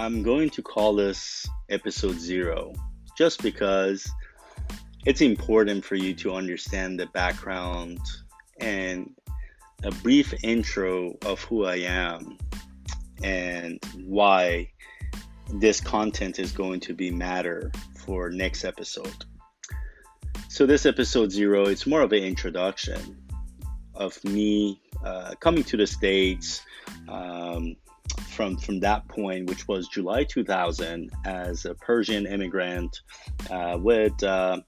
I'm going to call this episode zero just because it's important for you to understand the background and a brief intro of who I am and why this content is going to be matter for next episode. So this episode zero, it's more of an introduction of me uh, coming to the states um, from from that point, which was July 2000, as a Persian immigrant uh, with uh,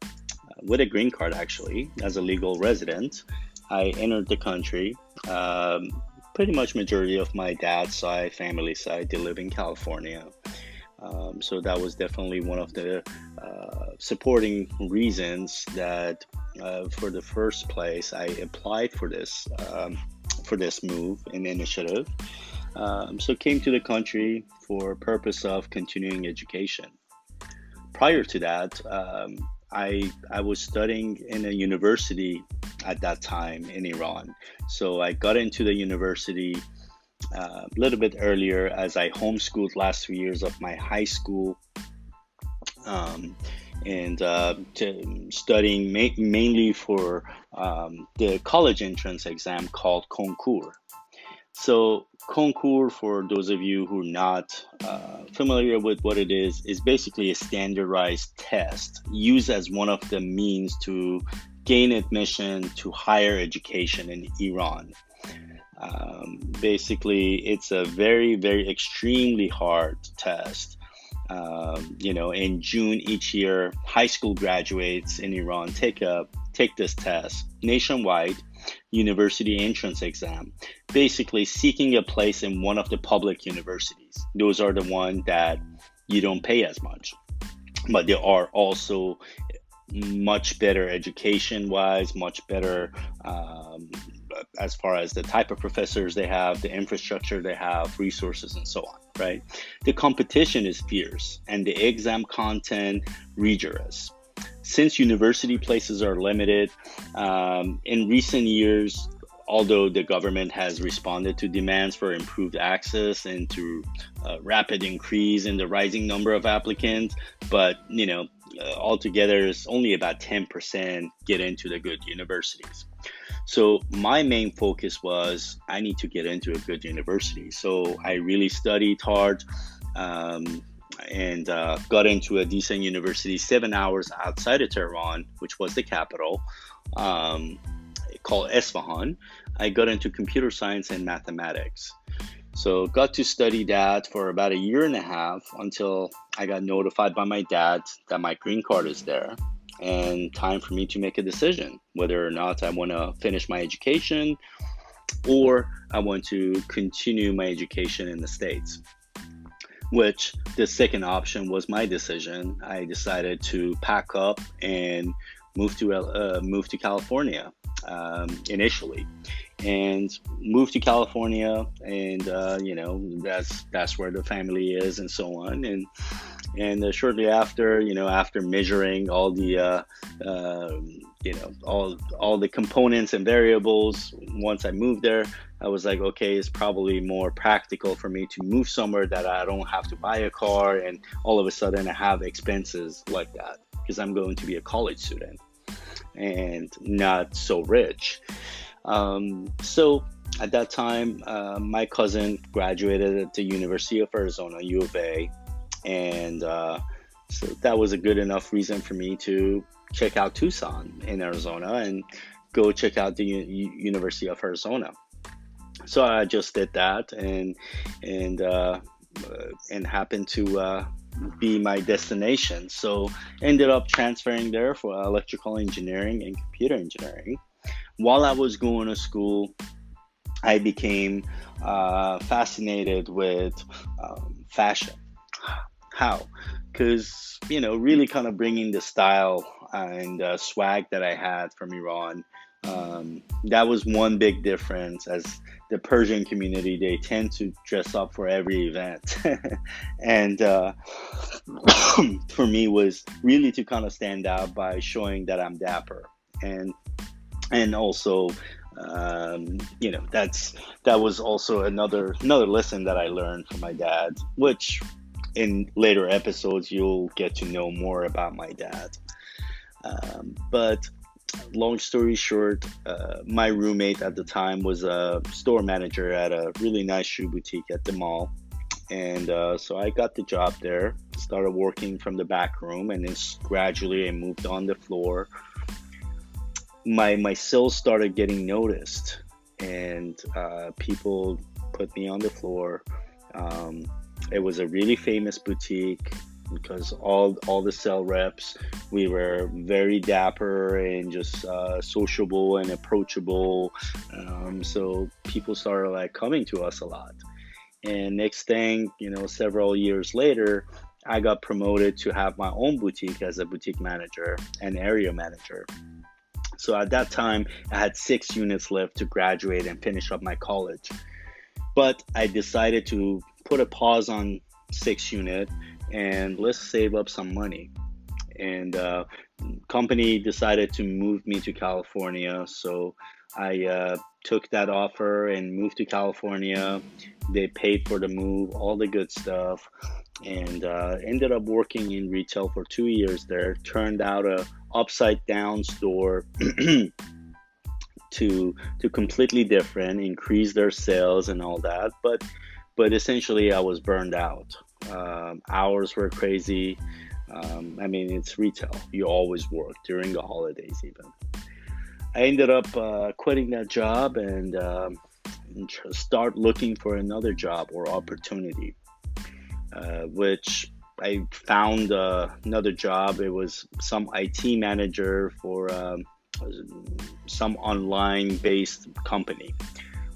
with a green card, actually, as a legal resident. I entered the country. Um, pretty much majority of my dad's side, family side, they live in California. Um, so that was definitely one of the uh, supporting reasons that uh, for the first place I applied for this um, for this move and initiative. Um, so came to the country for purpose of continuing education. Prior to that, um, I I was studying in a university at that time in Iran. So I got into the university uh, a little bit earlier as I homeschooled last two years of my high school. Um, and uh, studying ma- mainly for um, the college entrance exam called concours. So, concours, for those of you who are not uh, familiar with what it is, is basically a standardized test used as one of the means to gain admission to higher education in Iran. Um, basically, it's a very, very extremely hard test. Um, you know, in June each year, high school graduates in Iran take a take this test nationwide university entrance exam, basically seeking a place in one of the public universities. Those are the ones that you don't pay as much. But there are also much better education wise, much better um, as far as the type of professors they have, the infrastructure they have, resources, and so on, right? The competition is fierce and the exam content rigorous since university places are limited, um, in recent years, although the government has responded to demands for improved access and to uh, rapid increase in the rising number of applicants, but you know, uh, altogether, it's only about 10% get into the good universities. So my main focus was I need to get into a good university. So I really studied hard. Um, and uh, got into a decent university seven hours outside of Tehran, which was the capital, um, called Esfahan. I got into computer science and mathematics. So got to study that for about a year and a half until I got notified by my dad that my green card is there and time for me to make a decision whether or not I want to finish my education or I want to continue my education in the States which the second option was my decision. I decided to pack up and move to uh, move to California um, initially, and move to California, and uh, you know that's that's where the family is, and so on, and and uh, shortly after, you know, after measuring all the uh, um, you know all all the components and variables, once I moved there, I was like, okay, it's probably more practical for me to move somewhere that I don't have to buy a car and all of a sudden I have expenses like that because I'm going to be a college student and not so rich. Um, so at that time, uh, my cousin graduated at the University of Arizona, U of A, and uh, so that was a good enough reason for me to check out Tucson in Arizona and go check out the U- University of Arizona so I just did that and and uh, and happened to uh, be my destination. So ended up transferring there for electrical engineering and computer engineering. While I was going to school, I became uh, fascinated with um, fashion. How? Because you know, really kind of bringing the style and uh, swag that I had from Iran. Um, that was one big difference as the Persian community, they tend to dress up for every event. and uh, for me was really to kind of stand out by showing that I'm dapper. And and also um, you know that's that was also another another lesson that I learned from my dad, which in later episodes, you'll get to know more about my dad. Um, but long story short, uh, my roommate at the time was a store manager at a really nice shoe boutique at the mall. And uh, so I got the job there, started working from the back room, and then gradually I moved on the floor. My, my sales started getting noticed, and uh, people put me on the floor. Um, it was a really famous boutique because all all the cell reps we were very dapper and just uh, sociable and approachable. Um, so people started like coming to us a lot. And next thing you know several years later i got promoted to have my own boutique as a boutique manager and area manager. So at that time i had six units left to graduate and finish up my college. But i decided to put a pause on six unit and let's save up some money. And uh, company decided to move me to California, so I uh, took that offer and moved to California. They paid for the move, all the good stuff, and uh, ended up working in retail for two years there. Turned out a upside down store. to to completely different increase their sales and all that but but essentially i was burned out um, hours were crazy. Um, I mean, it's retail. You always work during the holidays, even. I ended up uh, quitting that job and, um, and start looking for another job or opportunity, uh, which I found uh, another job. It was some IT manager for um, some online based company.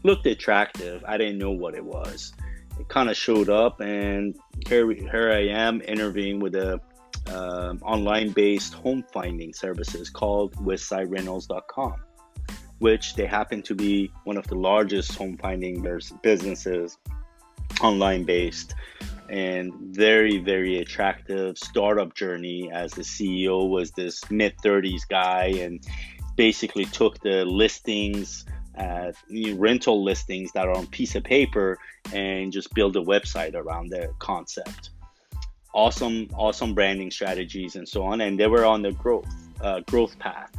Looked attractive. I didn't know what it was it kind of showed up, and here, here I am interviewing with a um, online-based home finding services called WestsideRentals.com, which they happen to be one of the largest home finding businesses online-based and very very attractive startup journey as the ceo was this mid 30s guy and basically took the listings uh, rental listings that are on piece of paper and just build a website around the concept. Awesome, awesome branding strategies and so on, and they were on the growth uh, growth path.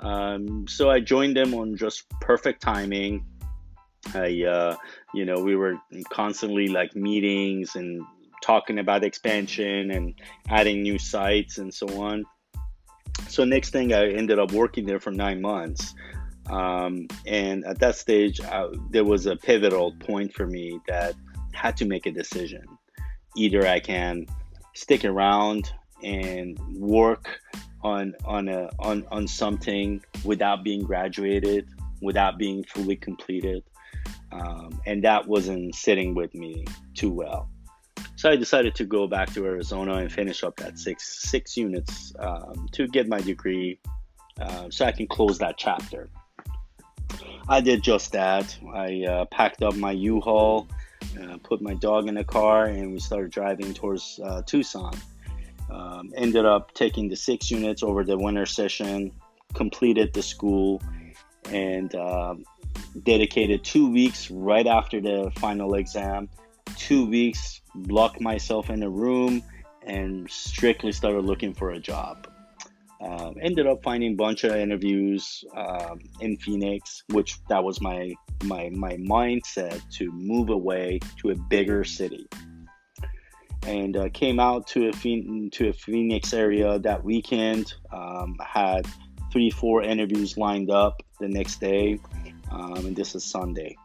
Um, so I joined them on just perfect timing. I, uh, you know, we were constantly like meetings and talking about expansion and adding new sites and so on. So next thing, I ended up working there for nine months. Um, and at that stage, I, there was a pivotal point for me that had to make a decision. Either I can stick around and work on on a on, on something without being graduated, without being fully completed, um, and that wasn't sitting with me too well. So I decided to go back to Arizona and finish up that six six units um, to get my degree, uh, so I can close that chapter. I did just that. I uh, packed up my U-Haul, uh, put my dog in the car, and we started driving towards uh, Tucson. Um, ended up taking the six units over the winter session, completed the school, and um, dedicated two weeks right after the final exam. Two weeks, locked myself in a room, and strictly started looking for a job. Um, ended up finding a bunch of interviews um, in Phoenix, which that was my my my mindset to move away to a bigger city. And uh, came out to a to a Phoenix area that weekend. Um, had three four interviews lined up the next day, um, and this is Sunday.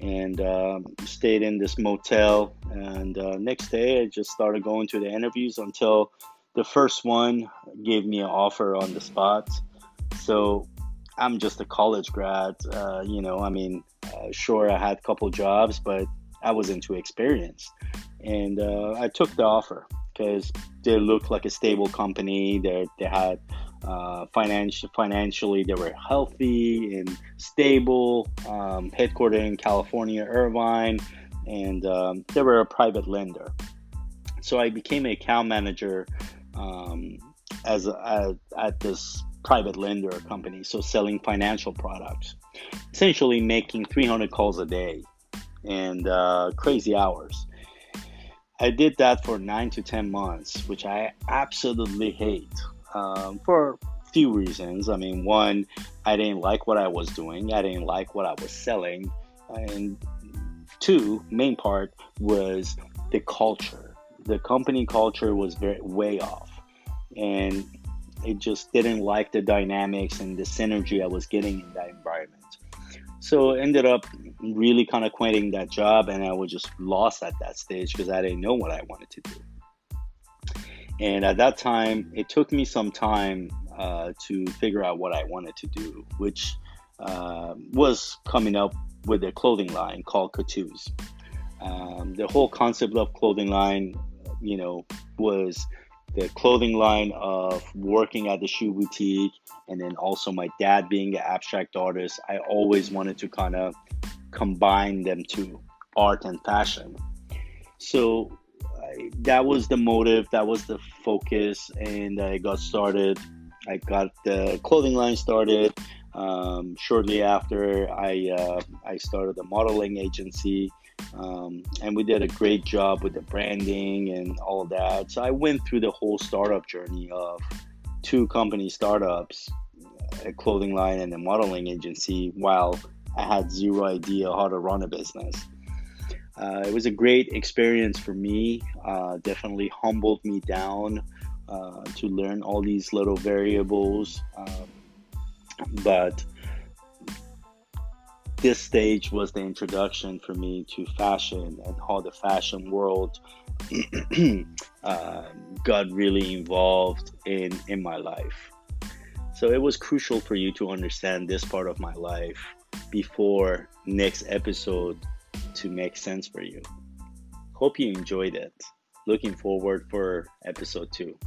And uh, stayed in this motel. And uh, next day, I just started going to the interviews until the first one gave me an offer on the spot. So I'm just a college grad. Uh, you know, I mean, uh, sure, I had a couple jobs, but I wasn't too experienced. And uh, I took the offer because they looked like a stable company. They, they had uh, financial, financially, they were healthy and stable, um, headquartered in California, Irvine, and um, they were a private lender. So I became a account manager um, as a, at this private lender company, so selling financial products, essentially making 300 calls a day and uh, crazy hours. I did that for nine to 10 months, which I absolutely hate um, for a few reasons. I mean, one, I didn't like what I was doing, I didn't like what I was selling. And two, main part was the culture. The company culture was very way off. And it just didn't like the dynamics and the synergy I was getting in that environment. So ended up really kind of quitting that job, and I was just lost at that stage because I didn't know what I wanted to do. And at that time, it took me some time uh, to figure out what I wanted to do, which uh, was coming up with a clothing line called Coutues. Um, the whole concept of clothing line, you know, was the clothing line of working at the shoe boutique and then also my dad being an abstract artist i always wanted to kind of combine them to art and fashion. So I, that was the motive that was the focus and i got started. I got the clothing line started um, shortly after i uh, i started a modeling agency um, and we did a great job with the branding and all that. So I went through the whole startup journey of two company startups, a clothing line and a modeling agency, while I had zero idea how to run a business. Uh, it was a great experience for me. Uh, definitely humbled me down uh, to learn all these little variables. Um, but this stage was the introduction for me to fashion and how the fashion world uh, got really involved in in my life. So it was crucial for you to understand this part of my life before next episode to make sense for you. Hope you enjoyed it. Looking forward for episode 2.